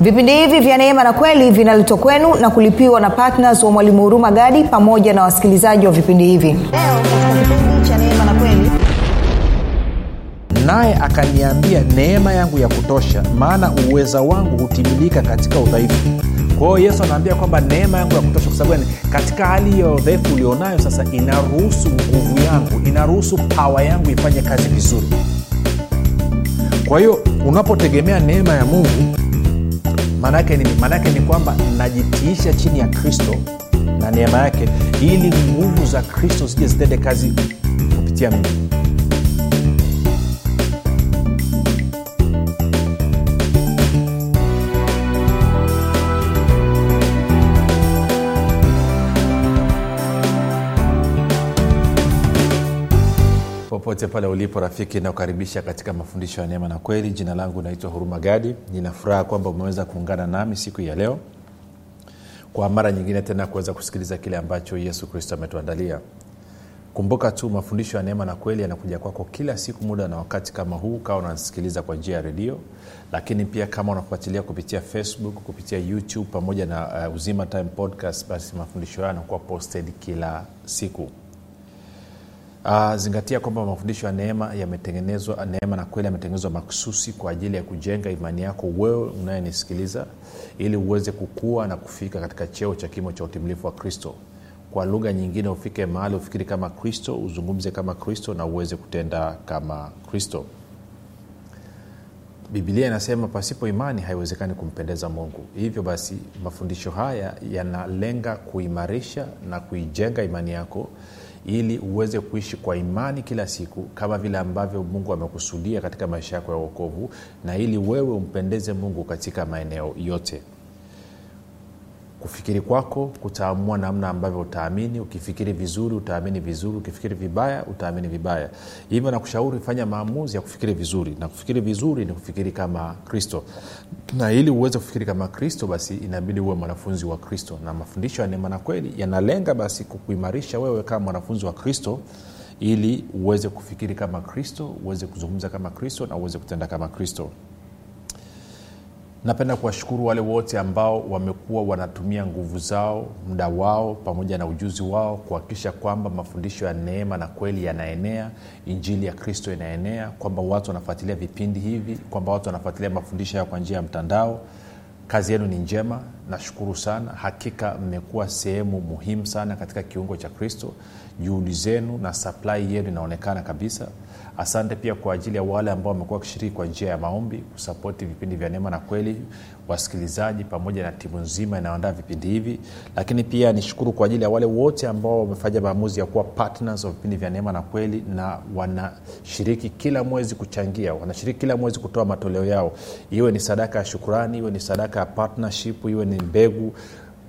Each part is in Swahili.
vipindi hivi vya neema na kweli vinaletwa kwenu na kulipiwa na ptns wa mwalimu huruma gadi pamoja na wasikilizaji wa vipindi hivi. Naye akaniambia neema yangu ya kutosha maana uweza wangu hutimilika katika udhaifu. Kwa hiyo yesu anaambia kwamba neema yangu ya kutosha kwa sababu katika hali hiyo ya udhaifu ulionayo sasa inaruhusu nguvu yangu inaruhusu pawa yangu ifanye kazi vizuri. Kwa hiyo unapotegemea neema ya mungu maanaake ni, maanaake ni kwamba najitiisha chini ya kristo na neema yake ili nguvu za kristo zije zitende kazi kupitia mimi popote pale ulipo rafiki nakukaribisha katika mafundisho ya neema na kweli. Jina langu naitwa huruma gadi. Ninafuraha kwamba umeweza kuungana nami siku ya leo kwa mara nyingine tena kuweza kusikiliza kile ambacho yesu kristo ametuandalia. Kumbuka tu mafundisho ya neema na kweli yanakuja kwako kila siku muda na wakati kama huu kawa unasikiliza kwa njia ya redio. Lakini pia kama unafuatilia kupitia facebook kupitia youtube pamoja na uh, uzima time podcast basi mafundisho hayo yanakuwa posted kila siku Uh, zingatia kwamba mafundisho ya neema yametengenezwa neema na kweli yametengenezwa maksusi kwa ajili ya kujenga imani yako wewe unayenisikiliza ili uweze kukua na kufika katika cheo cha kimo cha utimilifu wa kristo. Kwa lugha nyingine ufike mahali ufikiri kama kristo uzungumze kama kristo na uweze kutenda kama kristo. Bibilia inasema pasipo imani haiwezekani kumpendeza mungu. Hivyo basi mafundisho haya yanalenga kuimarisha na kuijenga imani yako ili uweze kuishi kwa imani kila siku kama vile ambavyo mungu amekusudia katika maisha yako ya uokovu na ili wewe umpendeze mungu katika maeneo yote kufikiri kwako kutaamua namna ambavyo utaamini. Ukifikiri vizuri utaamini vizuri. Ukifikiri vibaya utaamini vibaya. Hivyo nakushauri fanya maamuzi ya kufikiri vizuri. Na kufikiri vizuri ni kufikiri kama kristo. Na ili uweze kufikiri kama kristo basi inabidi uwe mwanafunzi wa kristo. Na mafundisho ya neema na kweli yanalenga basi kukuimarisha wewe kama mwanafunzi wa kristo ili uweze kufikiri kama kristo uweze kuzungumza kama kristo na uweze kutenda kama kristo napenda kuwashukuru wale wote ambao wamekuwa wanatumia nguvu zao muda wao pamoja na ujuzi wao kuhakikisha kwamba mafundisho ya neema na kweli yanaenea injili ya kristo inaenea kwamba watu wanafuatilia vipindi hivi kwamba watu wanafuatilia mafundisho hayo kwa njia ya mtandao. Kazi yenu ni njema nashukuru sana. Hakika mmekuwa sehemu muhimu sana katika kiungo cha kristo. Juhudi zenu na saplai yenu inaonekana kabisa asante pia kwa ajili ya wale ambao wamekuwa wakishiriki kwa njia ya maombi kusapoti vipindi vya neema na kweli wasikilizaji pamoja na timu nzima inayoandaa vipindi hivi. Lakini pia nishukuru kwa ajili ya wale wote ambao wamefanya maamuzi ya kuwa partners wa vipindi vya neema na kweli na wanashiriki kila mwezi kuchangia wanashiriki kila mwezi kutoa matoleo yao. Iwe ni sadaka ya shukurani iwe ni sadaka ya partnership iwe ni mbegu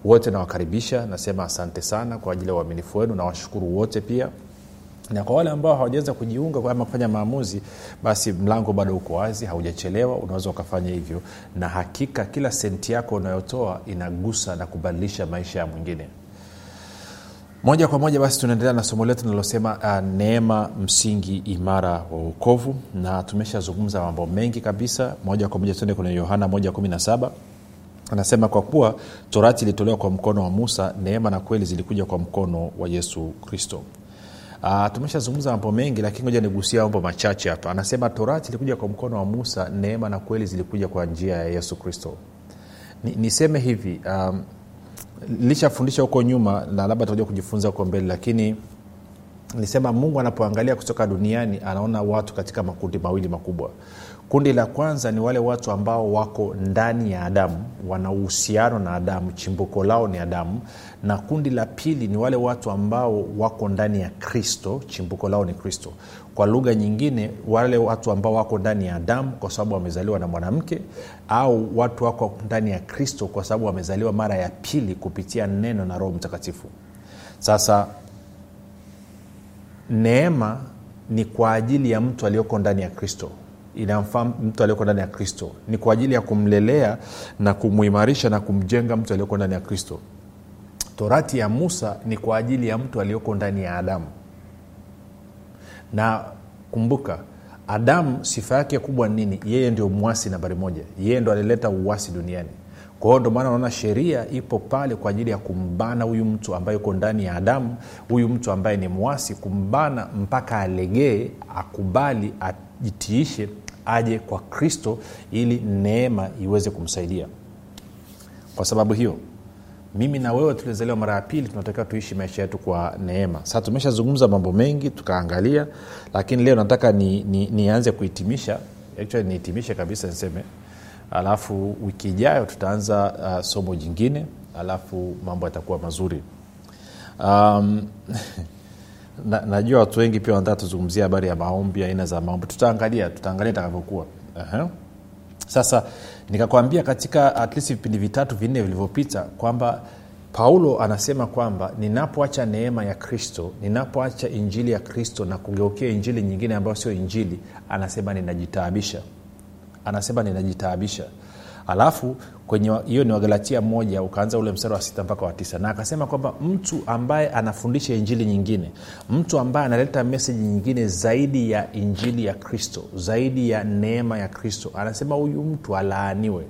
wote nawakaribisha nasema asante sana kwa ajili ya uaminifu wenu nawashukuru wote pia na kwa wale ambao hawajaweza kujiunga ama kufanya maamuzi basi mlango bado uko wazi haujachelewa unaweza ukafanya hivyo. Na hakika kila senti yako unayotoa inagusa na kubadilisha maisha ya mwingine. Moja kwa moja basi tunaendelea na somo letu linalosema uh, neema msingi imara wa uokovu na tumeshazungumza mambo mengi kabisa. Moja kwa moja tuende kwenye yohana 117 anasema kwa kuwa torati ilitolewa kwa mkono wa musa neema na kweli zilikuja kwa mkono wa yesu kristo Uh, tumeshazungumza mambo mengi lakini ngoja nigusia mambo machache hapa. Anasema torati ilikuja kwa mkono wa musa neema na kweli zilikuja kwa njia ya yesu kristo. Ni, niseme hivi um, lishafundisha huko nyuma na labda tutakuja kujifunza huko mbele lakini nilisema mungu anapoangalia kutoka duniani anaona watu katika makundi mawili makubwa kundi la kwanza ni wale watu ambao wako ndani ya adamu wana uhusiano na adamu chimbuko lao ni adamu. Na kundi la pili ni wale watu ambao wako ndani ya kristo chimbuko lao ni kristo. Kwa lugha nyingine wale watu ambao wako ndani ya adamu kwa sababu wamezaliwa na mwanamke au watu wako ndani ya kristo kwa sababu wamezaliwa mara ya pili kupitia neno na roho mtakatifu. Sasa neema ni kwa ajili ya mtu aliyoko ndani ya kristo inamfaa mtu aliyoko ndani ya kristo. Ni kwa ajili ya kumlelea na kumuimarisha na kumjenga mtu aliyoko ndani ya kristo. Torati ya musa ni kwa ajili ya mtu aliyoko ndani ya adamu. Na kumbuka adamu sifa yake kubwa ni nini? Yeye ndio mwasi nambari moja. Yeye ndo alileta uwasi duniani. Kwa hiyo ndio maana unaona sheria ipo pale kwa ajili ya kumbana huyu mtu ambaye uko ndani ya adamu huyu mtu ambaye ni mwasi kumbana mpaka alegee akubali ajitiishe aje kwa kristo ili neema iweze kumsaidia. Kwa sababu hiyo mimi na wewe tulizaliwa mara ya pili tunatakiwa tuishi maisha yetu kwa neema. Sasa tumeshazungumza mambo mengi tukaangalia lakini leo nataka nianze ni, ni kuhitimisha actually nihitimishe kabisa niseme. Alafu wiki ijayo tutaanza uh, somo jingine alafu mambo yatakuwa mazuri. Um, na, najua watu wengi pia wanataka tuzungumzia habari ya maombi aina za maombi. Tutaangalia tutaangalia itakavyokuwa. Sasa nikakwambia katika at least vipindi vitatu vinne vilivyopita kwamba paulo anasema kwamba ninapoacha neema ya kristo ninapoacha injili ya kristo na kugeukia injili nyingine ambayo sio injili anasema ninajitaabisha. Anasema ninajitaabisha alafu kwenye hiyo ni wagalatia moja ukaanza ule mstari wa sita mpaka wa tisa. Na akasema kwamba mtu ambaye anafundisha injili nyingine mtu ambaye analeta meseji nyingine zaidi ya injili ya kristo zaidi ya neema ya kristo anasema huyu mtu alaaniwe.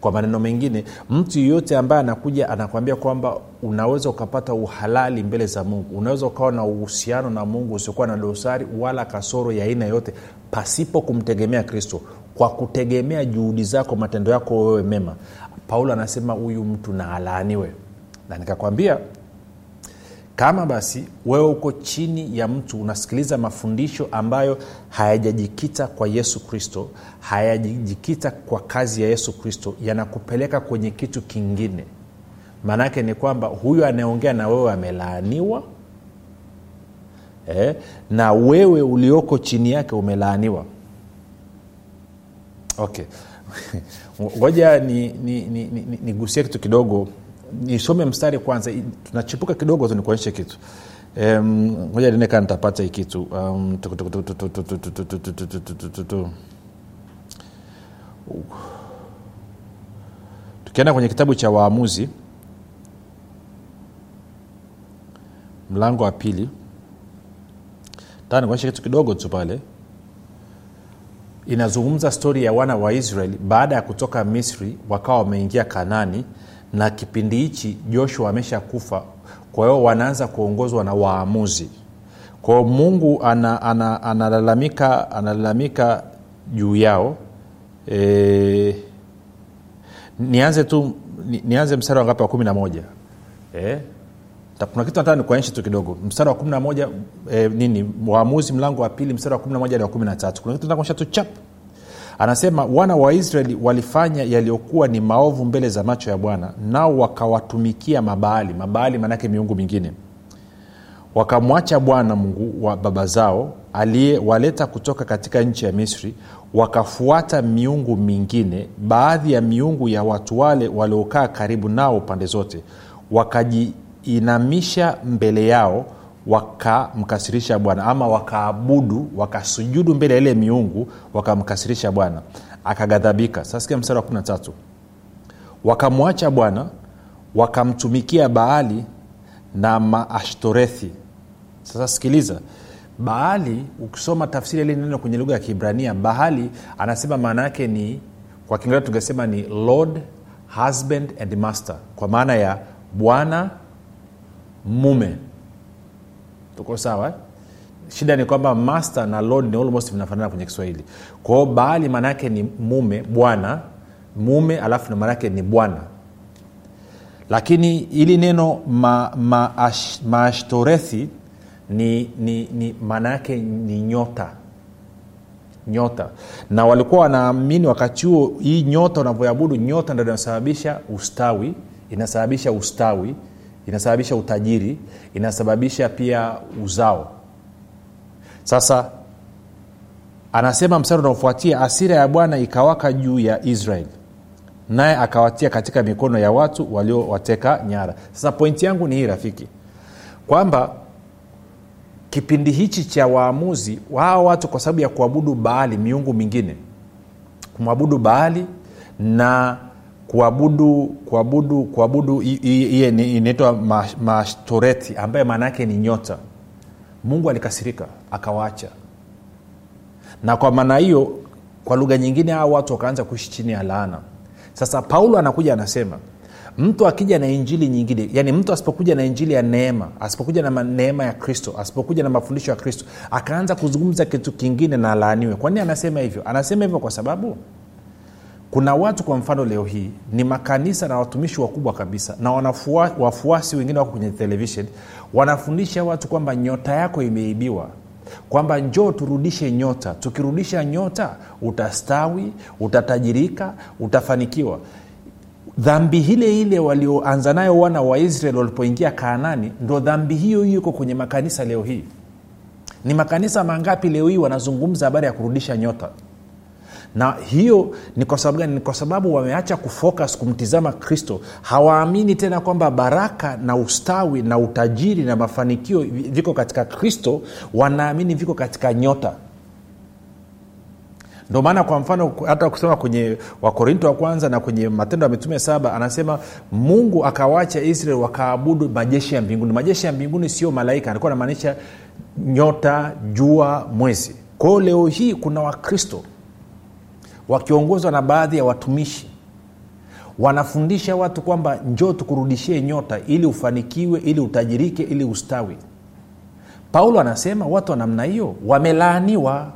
Kwa maneno mengine mtu yeyote ambaye anakuja anakwambia kwamba unaweza ukapata uhalali mbele za mungu unaweza ukawa na uhusiano na mungu usiokuwa na dosari wala kasoro ya aina yote pasipo kumtegemea kristo kwa kutegemea juhudi zako matendo yako wewe mema. Paulo anasema huyu mtu na alaaniwe. Na nikakwambia kama basi wewe uko chini ya mtu unasikiliza mafundisho ambayo hayajajikita kwa yesu kristo hayajajikita kwa kazi ya yesu kristo yanakupeleka kwenye kitu kingine. Maanaake ni kwamba huyu anayeongea na wewe amelaaniwa eh, na wewe ulioko chini yake umelaaniwa okay ngoja nigusie ni, ni, ni, ni, ni kitu kidogo nisome mstari kwanza tunachipuka kidogo nikuonyeshe kitu ngoja um, nitapata hii kitu um, tukienda kwenye kitabu cha waamuzi mlango wa pili taa nikuonyeshe kitu kidogo tu pale inazungumza stori ya wana wa israeli baada ya kutoka misri wakawa wameingia kanani na kipindi hichi joshua ameshakufa kwa hiyo wanaanza kuongozwa na waamuzi. Kwao mungu analalamika ana, ana analalamika juu yao. E, nianze tu ni, nianze mstari wangapi wa kumi na moja. E, kuna kitu nataka nikuonyeshe tu kidogo. Mstari wa kumi na moja e, nini? Waamuzi mlango wa pili mstari wa kumi na wa kumi na tatu. Kuna kitu nataka tu chap. Anasema wana wa israeli walifanya yaliyokuwa ni maovu mbele za macho ya bwana nao wakawatumikia mabaali. Mabaali maanake miungu mingine. Wakamwacha bwana mungu wa baba zao aliyewaleta kutoka katika nchi ya misri wakafuata miungu mingine baadhi ya miungu ya watu wale waliokaa karibu nao pande zote wakajiinamisha mbele yao wakamkasirisha bwana ama wakaabudu wakasujudu mbele ya ile miungu wakamkasirisha bwana. Akaghadhabika. Sasikia mstari wa 13 wakamwacha bwana wakamtumikia baali na maashtorethi. Sasa sikiliza baali ukisoma tafsiri ile neno kwenye lugha ya kiibrania bahali anasema maana yake ni kwa kiingereza tungesema ni lord husband and master kwa maana ya bwana mume. Tuko sawa eh? shida ni kwamba master na lord ni almost vinafanana kwenye kiswahili. Kwa hiyo baali maana yake ni mume bwana. Mume alafu maana yake ni bwana. Lakini ili neno maashtorethi ma, ma ni, ni, ni maana yake ni nyota. Nyota. Na walikuwa wanaamini wakati huo hii nyota unavyoabudu nyota ndo inasababisha ustawi inasababisha ustawi inasababisha utajiri inasababisha pia uzao. Sasa anasema mstari unaofuatia asira ya bwana ikawaka juu ya israeli naye akawatia katika mikono ya watu waliowateka nyara. Sasa pointi yangu ni hii rafiki kwamba kipindi hichi cha waamuzi hawa watu kwa sababu ya kuabudu baali miungu mingine kumwabudu baali na kuabudu kuabudu kuabudu hiye inaitwa mashtoreti ambaye maana yake ni nyota. Mungu alikasirika akawaacha. Na kwa maana hiyo kwa lugha nyingine hao watu wakaanza kuishi chini ya laana. Sasa paulo anakuja anasema mtu akija na injili nyingine yani mtu asipokuja na injili ya neema asipokuja na neema ya kristo asipokuja na mafundisho ya kristo akaanza kuzungumza kitu kingine na alaaniwe. Kwa nini anasema hivyo? Anasema hivyo kwa sababu kuna watu kwa mfano leo hii ni makanisa na watumishi wakubwa kabisa na wanafua, wafuasi wengine wako kwenye televishen wanafundisha watu kwamba nyota yako imeibiwa kwamba njoo turudishe nyota. Tukirudisha nyota utastawi utatajirika utafanikiwa. Dhambi ile ile walioanza nayo wana wa israeli walipoingia kaanani ndo dhambi hiyo hiyo iko kwenye makanisa leo hii. Ni makanisa mangapi leo hii wanazungumza habari ya kurudisha nyota na hiyo ni kwa sababu gani? Ni kwa sababu wameacha kufocus kumtizama kristo. Hawaamini tena kwamba baraka na ustawi na utajiri na mafanikio viko katika kristo. Wanaamini viko katika nyota. Ndio maana kwa mfano hata kusema kwenye wakorinto wa kwanza na kwenye matendo ya mitume saba anasema mungu akawacha israel wakaabudu majeshi ya mbinguni. Majeshi ya mbinguni sio malaika alikuwa anamaanisha nyota jua mwezi. Kwao leo hii kuna wakristo wakiongozwa na baadhi ya watumishi. Wanafundisha watu kwamba njoo tukurudishie nyota ili ufanikiwe ili utajirike ili ustawi. Paulo anasema watu wa namna hiyo wamelaaniwa.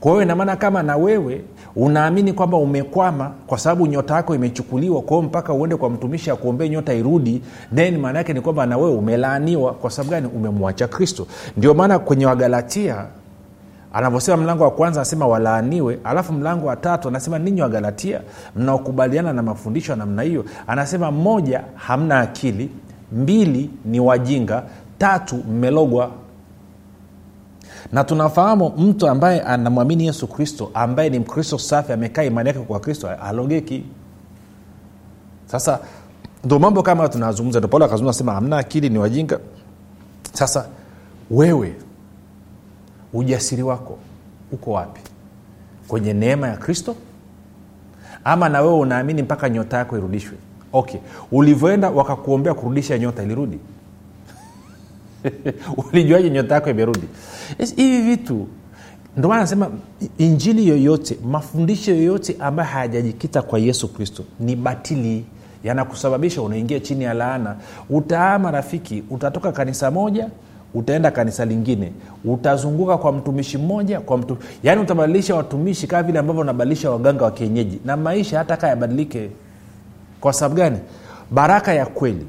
Kwa hiyo inamaana kama na wewe unaamini kwamba umekwama kwa sababu nyota yako imechukuliwa kwao mpaka uende kwa mtumishi akuombee nyota irudi then maana yake ni kwamba na wewe umelaaniwa. Kwa sababu gani? Umemwacha kristo. Ndio maana kwenye wagalatia anavyosema mlango wa kwanza anasema walaaniwe alafu mlango wa tatu anasema ninyi wagalatia mnaokubaliana na mafundisho ya namna hiyo. Anasema moja hamna akili. Mbili ni wajinga. Tatu mmelogwa. Na tunafahamu mtu ambaye anamwamini yesu kristo ambaye ni mkristo safi amekaa imani yake kwa kristo alogeki sasa ndo mambo kama tunazungumza ndo paulo akazungumza sema hamna akili ni wajinga. Sasa wewe ujasiri wako uko wapi? Kwenye neema ya kristo? Ama na wewe unaamini mpaka nyota yako irudishwe? Okay. Ulivyoenda wakakuombea kurudisha nyota ilirudi? Ulijuaje nyota yako imerudi? Hivi vitu. Ndomana nasema injili yoyote mafundisho yoyote ambayo hayajajikita kwa yesu kristo ni batili. Yanakusababisha unaingia chini ya laana. Utaama rafiki utatoka kanisa moja utaenda kanisa lingine utazunguka kwa mtumishi mmoja kwa mtu yaani utabadilisha watumishi kama vile ambavyo unabadilisha waganga wa kienyeji na maisha hata kaa yabadilike. Kwa sababu gani? Baraka ya kweli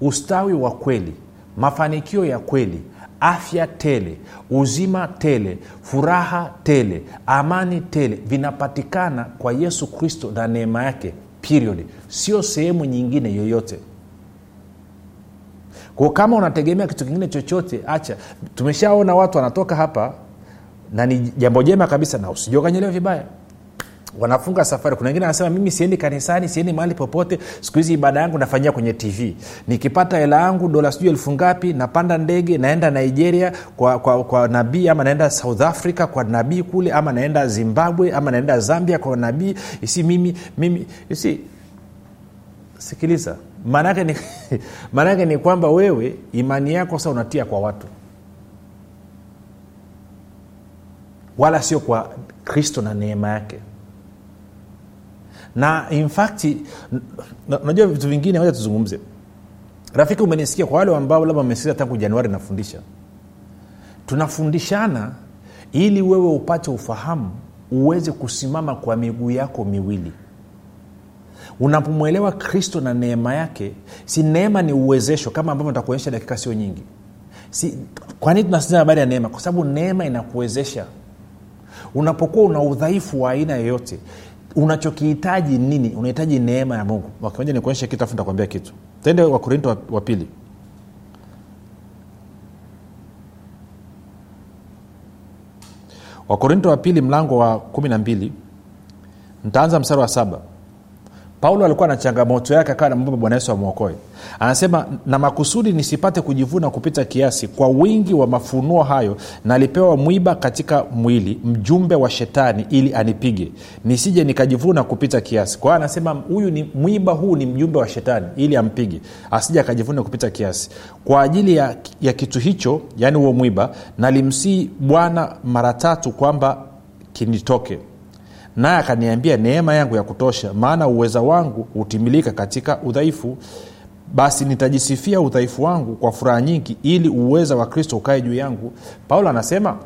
ustawi wa kweli mafanikio ya kweli afya tele uzima tele furaha tele amani tele vinapatikana kwa yesu kristo na neema yake period. Sio sehemu nyingine yoyote kwa kama unategemea kitu kingine chochote acha. Tumeshaona watu wanatoka hapa na ni jambo jema kabisa na usijokanyelewa vibaya. Wanafunga safari. Kuna wengine anasema mimi siendi kanisani siendi mahali popote. Siku hizi ibada yangu nafanyia kwenye tv nikipata hela yangu dola sijui elfu ngapi napanda ndege naenda nigeria kwa, kwa, kwa nabii ama naenda south africa kwa nabii kule ama naenda zimbabwe ama naenda zambia kwa nabii. Isi mimi mimi isi sikiliza ni, maanake ni kwamba wewe imani yako sasa unatia kwa watu. Wala sio kwa kristo na neema yake. Na infakti unajua vitu vingine moja tuzungumze. Rafiki umenisikia kwa wale ambao labda wamesikia tangu januari nafundisha. Tunafundishana ili wewe upate ufahamu uweze kusimama kwa miguu yako miwili unapomwelewa kristo na neema yake si neema ni uwezesho kama ambavyo nitakuonyesha dakika sio nyingi. Si, kwa nini habari ya neema? Kwa sababu neema inakuwezesha. Unapokuwa una udhaifu wa aina yoyote unachokihitaji nini? Unahitaji neema ya mungu. Wakimoja nikuonyeshe kitu afu nitakwambia kitu. Tende wakorinto wa, wa pili. Wakorinto wa pili mlango wa kumi na mbili. Ntaanza mstari wa saba paulo alikuwa na changamoto yake akawa namwomba bwana yesu amwokoe. Anasema na makusudi nisipate kujivuna kupita kiasi kwa wingi wa mafunuo hayo nalipewa mwiba katika mwili mjumbe wa shetani ili anipige. Nisije nikajivuna kupita kiasi. Kwa hiyo anasema huyu ni mwiba huu ni mjumbe wa shetani ili ampige asije akajivuna kupita kiasi. Kwa ajili ya, ya kitu hicho yaani huo mwiba nalimsii bwana mara tatu kwamba kinitoke naye akaniambia neema yangu ya kutosha maana uweza wangu hutimilika katika udhaifu. Basi nitajisifia udhaifu wangu kwa furaha nyingi ili uweza wa kristo ukae juu yangu. Paulo anasema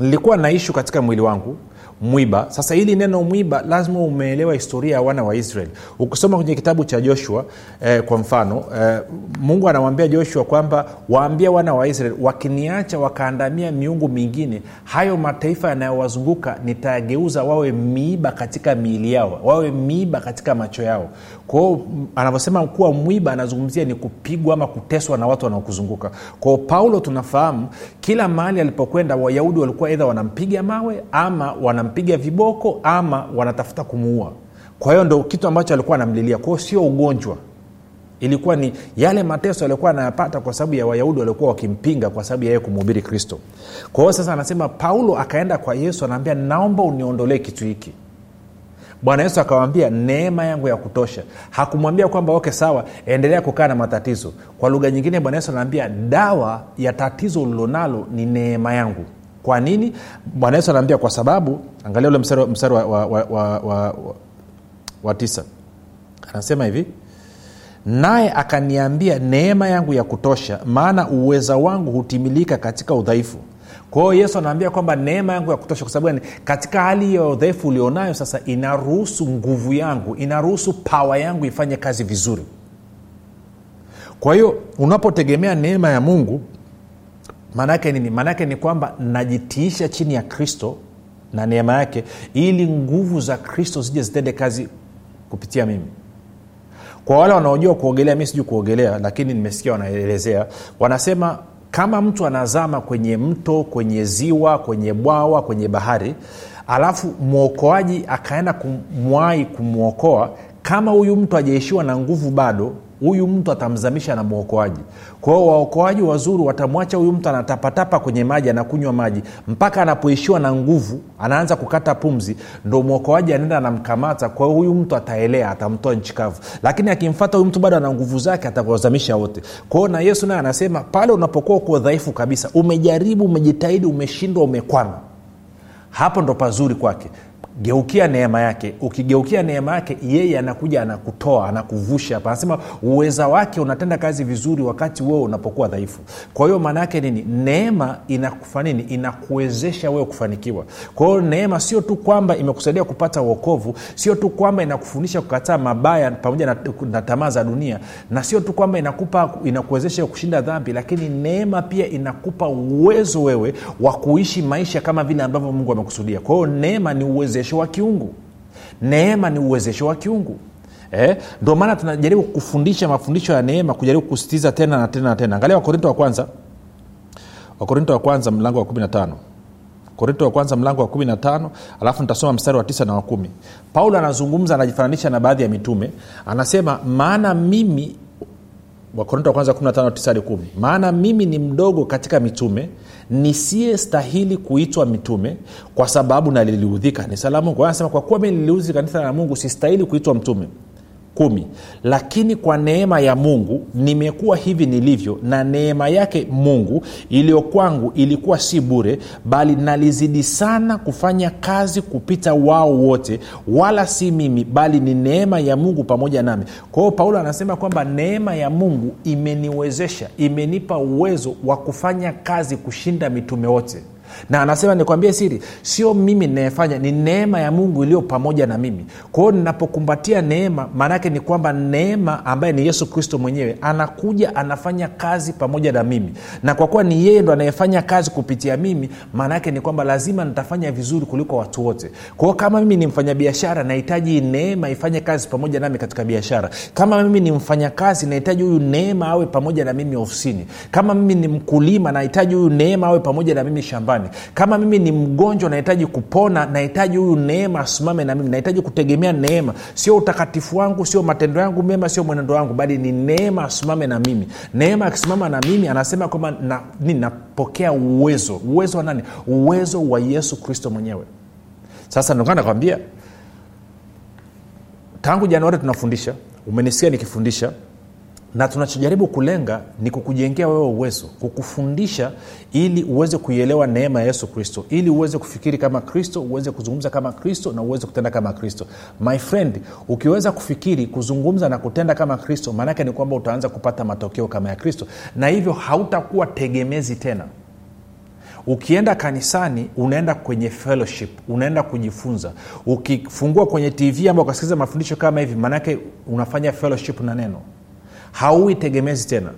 nilikuwa naishu katika mwili wangu mwiba. Sasa hili neno mwiba lazima umeelewa historia ya wana wa israeli ukisoma kwenye kitabu cha joshua eh, kwa mfano eh, mungu anamwambia joshua kwamba waambie wana wa israeli wakiniacha wakaandamia miungu mingine hayo mataifa yanayowazunguka nitayageuza wawe miiba katika miili yao wawe miiba katika macho yao. Kwao anavyosema kuwa mwiba anazungumzia ni kupigwa ama kuteswa na watu wanaokuzunguka. Kwao paulo tunafahamu kila mahali alipokwenda wayahudi walikuwa edha wanampiga mawe ama wanampiga viboko ama wanatafuta kumuua. Kwa hiyo ndo kitu ambacho alikuwa anamlilia. Kwao sio ugonjwa. Ilikuwa ni yale mateso aliokuwa anayapata kwa sababu ya wayahudi waliokuwa wakimpinga kwa sababu ya kumhubiri kristo. Kwa hiyo sasa anasema paulo akaenda kwa yesu anaambia naomba uniondolee kitu hiki. Bwana yesu akawambia neema yangu ya kutosha. Hakumwambia kwamba oke sawa endelea kukaa na matatizo. Kwa lugha nyingine bwana yesu anaambia dawa ya tatizo ulilonalo ni neema yangu kwa nini? Bwana yesu anaambia kwa sababu angalia ule mstari, wa, wa, wa, wa, wa, wa, tisa. Anasema hivi naye akaniambia neema yangu ya kutosha maana uweza wangu hutimilika katika udhaifu. Kwa hiyo yesu anaambia kwamba neema yangu ya kutosha kwa sababu gani? Katika hali ya udhaifu ulionayo sasa inaruhusu nguvu yangu inaruhusu pawa yangu ifanye kazi vizuri. Kwa hiyo unapotegemea neema ya mungu maanaake nini? Maanaake ni kwamba najitiisha chini ya kristo na neema yake ili nguvu za kristo zije zitende kazi kupitia mimi. Kwa wale wanaojua kuogelea mi sijui kuogelea lakini nimesikia wanaelezea. Wanasema kama mtu anazama kwenye mto kwenye ziwa kwenye bwawa kwenye bahari alafu mwokoaji akaenda kumwai kumwokoa kama huyu mtu ajaishiwa na nguvu bado huyu mtu atamzamisha na mwokoaji. Kwa waokoaji wazuri watamwacha huyu mtu anatapatapa kwenye maji anakunywa maji. Mpaka anapoishiwa na nguvu anaanza kukata pumzi ndo mwokoaji anaenda anamkamata. Kwa hiyo huyu mtu ataelea atamtoa nchi kavu. Lakini akimfata huyu mtu bado ana nguvu zake atawazamisha wote. Kwa na yesu naye anasema pale unapokuwa uko dhaifu kabisa umejaribu umejitahidi umeshindwa umekwama. Hapo ndo pazuri kwake geukia neema yake. Ukigeukia neema yake yeye anakuja anakutoa anakuvusha. Hapa anasema uweza wake unatenda kazi vizuri wakati wewe unapokuwa dhaifu. Kwa hiyo maana yake nini? Neema inakufa nini? Inakuwezesha wewe kufanikiwa. Kwa hiyo neema sio tu kwamba imekusaidia kupata uokovu sio tu kwamba inakufundisha kukataa mabaya pamoja na, tamaa za dunia na sio tu kwamba inakupa inakuwezesha kushinda dhambi lakini neema pia inakupa uwezo wewe wa kuishi maisha kama vile ambavyo mungu amekusudia. Kwa hiyo neema ni uwezesho wa kiungu. Neema ni uwezesho wa kiungu. Eh? ndio maana tunajaribu kufundisha mafundisho ya neema kujaribu kusitiza tena na tena na tena. Angalia wakorinto wa kwanza. Wakorinto wa kwanza mlango wa 15 korinto wa kwanza mlango wa 15 alafu nitasoma mstari wa tisa na wa kumi. Paulo anazungumza anajifananisha na baadhi ya mitume. Anasema maana mimi wakorinto wa kwanza 15 hadi 1 maana mimi ni mdogo katika mitume nisiye stahili kuitwa mitume kwa sababu naliliudhi kanisa la mungu. Anasema kwa kuwa mi niliudhi kanisa la mungu sistahili kuitwa mtume kumi. Lakini kwa neema ya mungu nimekuwa hivi nilivyo na neema yake mungu iliyo kwangu ilikuwa si bure bali nalizidi sana kufanya kazi kupita wao wote wala si mimi bali ni neema ya mungu pamoja nami. Kwa hiyo paulo anasema kwamba neema ya mungu imeniwezesha imenipa uwezo wa kufanya kazi kushinda mitume wote na anasema nikwambie siri sio mimi ninayefanya ni neema ya mungu iliyo pamoja na mimi. Kwa hiyo ninapokumbatia neema maanaake ni kwamba neema ambaye ni yesu kristo mwenyewe anakuja anafanya kazi pamoja na mimi. Na kwa kuwa ni yeye ndo anayefanya kazi kupitia mimi maanaake ni kwamba lazima nitafanya vizuri kuliko watu wote. Kwa kama mimi ni mfanyabiashara nahitaji neema ifanye kazi pamoja nami katika biashara. Kama mimi ni mfanyakazi nahitaji huyu neema awe pamoja na mimi ofisini. Kama mimi ni mkulima nahitaji huyu neema awe pamoja na mimi shambani fulani kama mimi ni mgonjwa nahitaji kupona nahitaji huyu neema asimame na mimi nahitaji kutegemea neema. Sio utakatifu wangu sio matendo yangu mema sio mwenendo wangu bali ni neema asimame na mimi. Neema akisimama na mimi anasema kwamba na, napokea uwezo. Uwezo wa nani? Uwezo wa yesu kristo mwenyewe. Sasa ndokaa nakwambia tangu januari tunafundisha umenisikia nikifundisha na tunachojaribu kulenga ni kukujengea wewe uwezo kukufundisha ili uweze kuielewa neema ya yesu kristo ili uweze kufikiri kama kristo uweze kuzungumza kama kristo na uweze kutenda kama kristo. My friend ukiweza kufikiri kuzungumza na kutenda kama kristo maanake ni kwamba utaanza kupata matokeo kama ya kristo. Na hivyo hautakuwa tegemezi tena. Ukienda kanisani unaenda kwenye fellowship unaenda kujifunza. Ukifungua kwenye tv ama ukasikiliza mafundisho kama hivi maanake unafanya fellowship na neno haui tegemezi tena.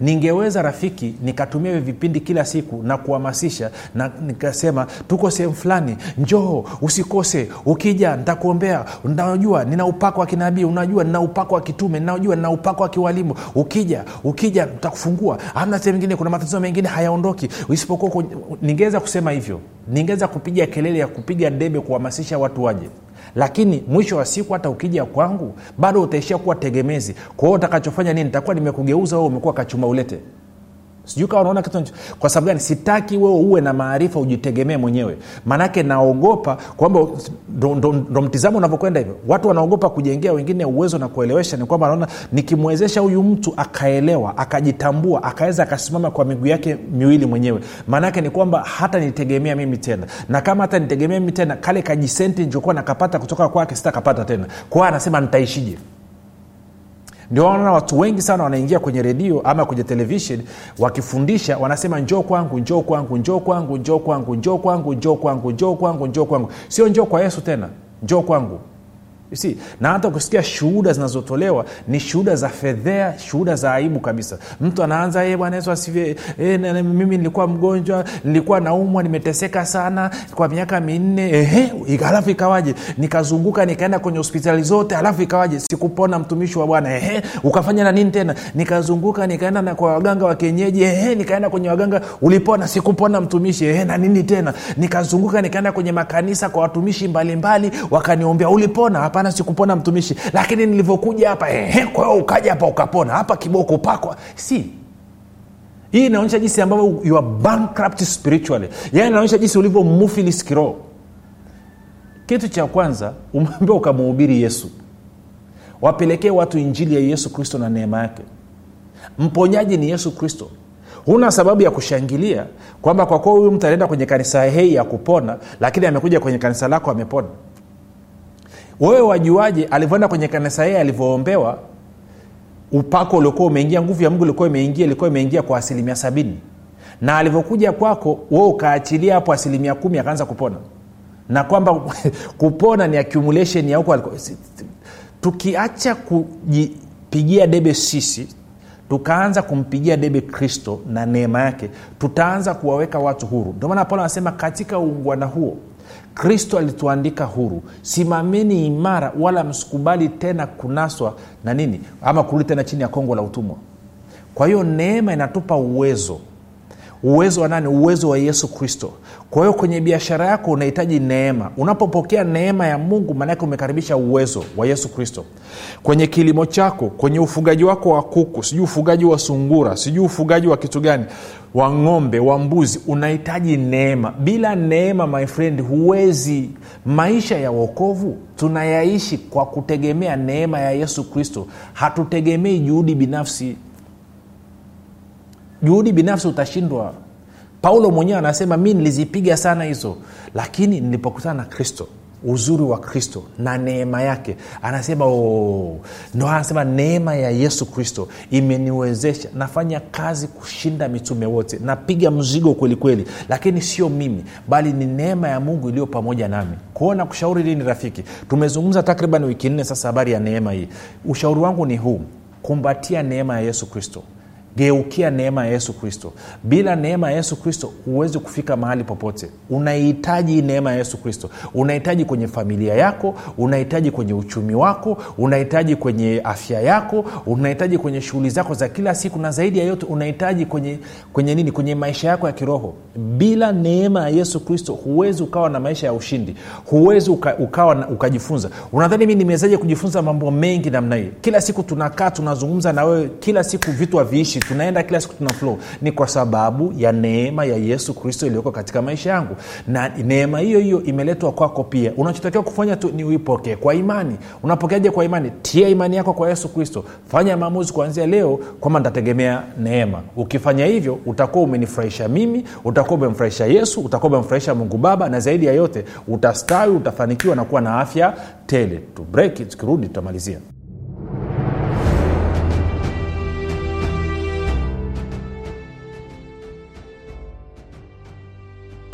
Ningeweza rafiki nikatumia hivyo vipindi kila siku na kuhamasisha na nikasema tuko sehemu fulani njoo usikose ukija ntakuombea najua nina upako wa kinabii unajua nina upako wa kitume najua nina upako wa kiwalimu. Ukija ukija ntakufungua amna sehemu ingine kuna matatizo mengine hayaondoki. Isipokuwa ningeweza kusema hivyo. Ningeweza kupiga kelele ya kupiga debe kuhamasisha watu waje lakini mwisho wa siku hata ukija kwangu bado utaishia kuwa tegemezi. Kwa hiyo utakachofanya nini nitakuwa nimekugeuza wewe umekuwa kachuma ulete sijui kawa unaona kitu kwa sababu gani? Sitaki wewe uwe na maarifa ujitegemee mwenyewe. Maanake naogopa kwamba ndo, mtizamo unavyokwenda hivyo. Watu wanaogopa kujengea wengine uwezo na kuelewesha ni kwamba naona nikimwezesha huyu mtu akaelewa akajitambua akaweza akasimama kwa miguu yake miwili mwenyewe. Maanake ni kwamba hata nitegemea mimi tena. Na kama hata nitegemea mimi tena kale kajisenti nilichokuwa nakapata kutoka kwake sitakapata tena. Kwao anasema nitaishije ndio naona watu wengi sana wanaingia kwenye redio ama kwenye televishen wakifundisha wanasema njoo kwangu njoo kwangu njoo kwangu njoo kwangu njoo kwangu njoo kwangu njoo kwangu njoo kwangu. Sio njoo kwa yesu tena njoo kwangu si na hata ukisikia shuhuda zinazotolewa ni shuhuda za fedhea shuhuda za aibu kabisa. Mtu anaanza e bwana yesu asivie e, mimi nilikuwa mgonjwa nilikuwa naumwa nimeteseka sana kwa miaka minne. Ehe halafu ikawaje? Nikazunguka nikaenda kwenye hospitali zote halafu ikawaje? Sikupona mtumishi wa bwana. Ehe ukafanya na nini tena? Nikazunguka nikaenda na kwa waganga wa kienyeji. Ehe nikaenda kwenye waganga ulipona sikupona mtumishi. Ehe na nini tena? Nikazunguka nikaenda kwenye makanisa kwa watumishi mbalimbali wakaniombea ulipona hapana sikupona mtumishi. Lakini nilivyokuja hapa ehe kwa hiyo ukaja hapa ukapona. Hapa kiboko upakwa. Si. Hii inaonyesha jinsi ambavyo you are bankrupt spiritually. Yaani inaonyesha jinsi ulivyo mufilis kitu cha kwanza umeambia ukamuhubiri yesu. Wapelekee watu injili ya yesu kristo na neema yake. Mponyaji ni yesu kristo. Huna sababu ya kushangilia kwamba kwa kuwa huyu mtu alienda kwenye kanisa hei ya kupona lakini amekuja kwenye kanisa lako amepona wewe wajuaje alivyoenda kwenye kanisa yeye alivyoombewa upako uliokuwa umeingia nguvu ya mungu ilikuwa imeingia ilikuwa imeingia kwa asilimia sabini. Na alivyokuja kwako wewe ukaachilia hapo asilimia kumi akaanza kupona. Na kwamba kupona ni accumulation ya huko tukiacha kujipigia debe sisi tukaanza kumpigia debe kristo na neema yake tutaanza kuwaweka watu huru. Ndio maana paulo anasema katika uungwana huo kristo alituandika huru. Simameni imara wala msikubali tena kunaswa na nini? Ama kurudi tena chini ya kongo la utumwa. Kwa hiyo neema inatupa uwezo uwezo wa nani? Uwezo wa yesu kristo. Kwa hiyo kwenye biashara yako unahitaji neema. Unapopokea neema ya mungu maanake umekaribisha uwezo wa yesu kristo. Kwenye kilimo chako kwenye ufugaji wako wa kuku sijui ufugaji wa sungura sijui ufugaji wa kitu gani wa ng'ombe wa mbuzi unahitaji neema. Bila neema my friend huwezi. Maisha ya uokovu tunayaishi kwa kutegemea neema ya yesu kristo. Hatutegemei juhudi binafsi juhudi binafsi utashindwa. Paulo mwenyewe anasema mi nilizipiga sana hizo lakini nilipokutana na kristo uzuri wa kristo na neema yake. Anasema oh, ndo anasema neema ya yesu kristo imeniwezesha nafanya kazi kushinda mitume wote napiga mzigo kwelikweli kweli. lakini sio mimi bali ni neema ya mungu iliyo pamoja nami. Kuona kushauri lini rafiki tumezungumza takriban wiki nne sasa habari ya neema hii. Ushauri wangu ni huu kumbatia neema ya yesu kristo geukia neema ya yesu kristo. Bila neema ya yesu kristo huwezi kufika mahali popote. Unahitaji neema ya yesu kristo. Unahitaji kwenye familia yako unahitaji kwenye uchumi wako unahitaji kwenye afya yako unahitaji kwenye shughuli zako za kila siku na zaidi ya yote unahitaji kwenye kwenye nini? Kwenye maisha yako ya kiroho. Bila neema ya yesu kristo huwezi ukawa na maisha ya ushindi. Huwezi uka, ukawa na, ukajifunza. Unadhani mi nimewezaje kujifunza mambo mengi namna hii? Kila siku tunakaa tunazungumza na wewe kila siku vitu haviishi tunaenda kila siku tuna flow. Ni kwa sababu ya neema ya yesu kristo iliyoko katika maisha yangu. Na neema hiyo hiyo imeletwa kwako pia. Unachotakiwa kufanya tu ni uipokee kwa imani. Unapokeaje kwa imani? Tia imani yako kwa yesu kristo. Fanya maamuzi kuanzia leo kwamba nitategemea neema. Ukifanya hivyo utakuwa umenifurahisha mimi utakuwa umemfurahisha yesu utakuwa umemfurahisha mungu baba na zaidi ya yote utastawi utafanikiwa na kuwa na afya tele. Break tukirudi tutamalizia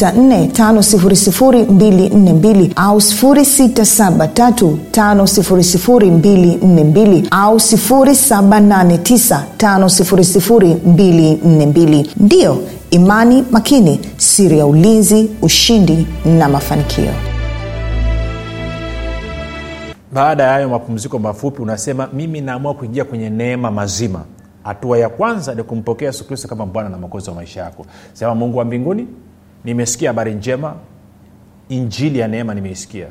7645242 au 6735242 au 789522 ndiyo imani makini siri ya ulinzi ushindi na mafanikio. Baada ya hayo mapumziko mafupi unasema mimi naamua kuingia kwenye neema mazima. Hatua ya kwanza ni kumpokea yesu kristo kama bwana na makozi wa maisha yako. Sema mungu wa mbinguni nimesikia habari njema. Injili ya neema nimeisikia.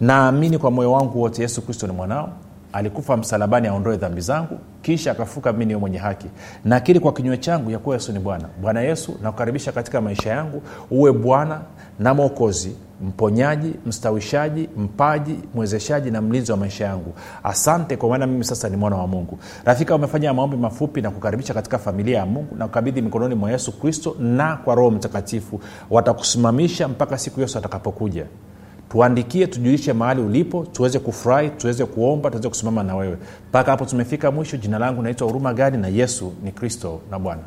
Naamini kwa moyo wangu wote yesu kristo ni mwanao. Alikufa msalabani aondoe dhambi zangu kisha akafuka mi niwe mwenye haki. Nakiri kwa kinywa changu ya kuwa yesu ni bwana. Bwana yesu nakukaribisha katika maisha yangu. Uwe bwana na mwokozi mponyaji mstawishaji mpaji mwezeshaji na mlinzi wa maisha yangu. Asante kwa maana mimi sasa ni mwana wa mungu. Rafika umefanya maombi mafupi na kukaribisha katika familia ya mungu na kukabidhi mikononi mwa yesu kristo na kwa roho mtakatifu. Watakusimamisha mpaka siku yesu atakapokuja. Tuandikie tujulishe mahali ulipo tuweze kufurahi tuweze kuomba tuweze kusimama na wewe. Mpaka hapo tumefika mwisho. Jina langu naitwa huruma gadi na yesu ni kristo na bwana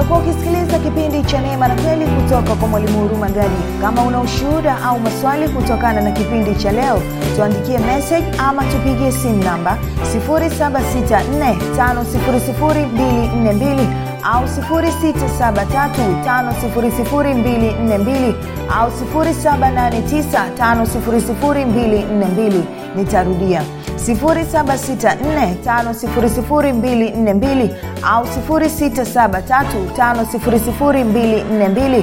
umekuwa ukisikiliza kipindi cha neema na kweli kutoka kwa mwalimu huruma gadi. Kama una ushuhuda au maswali kutokana na kipindi cha leo tuandikie message ama tupigie simu namba 7645242 au 6735242 au 7895242 nitarudia. 7645242 au 6735242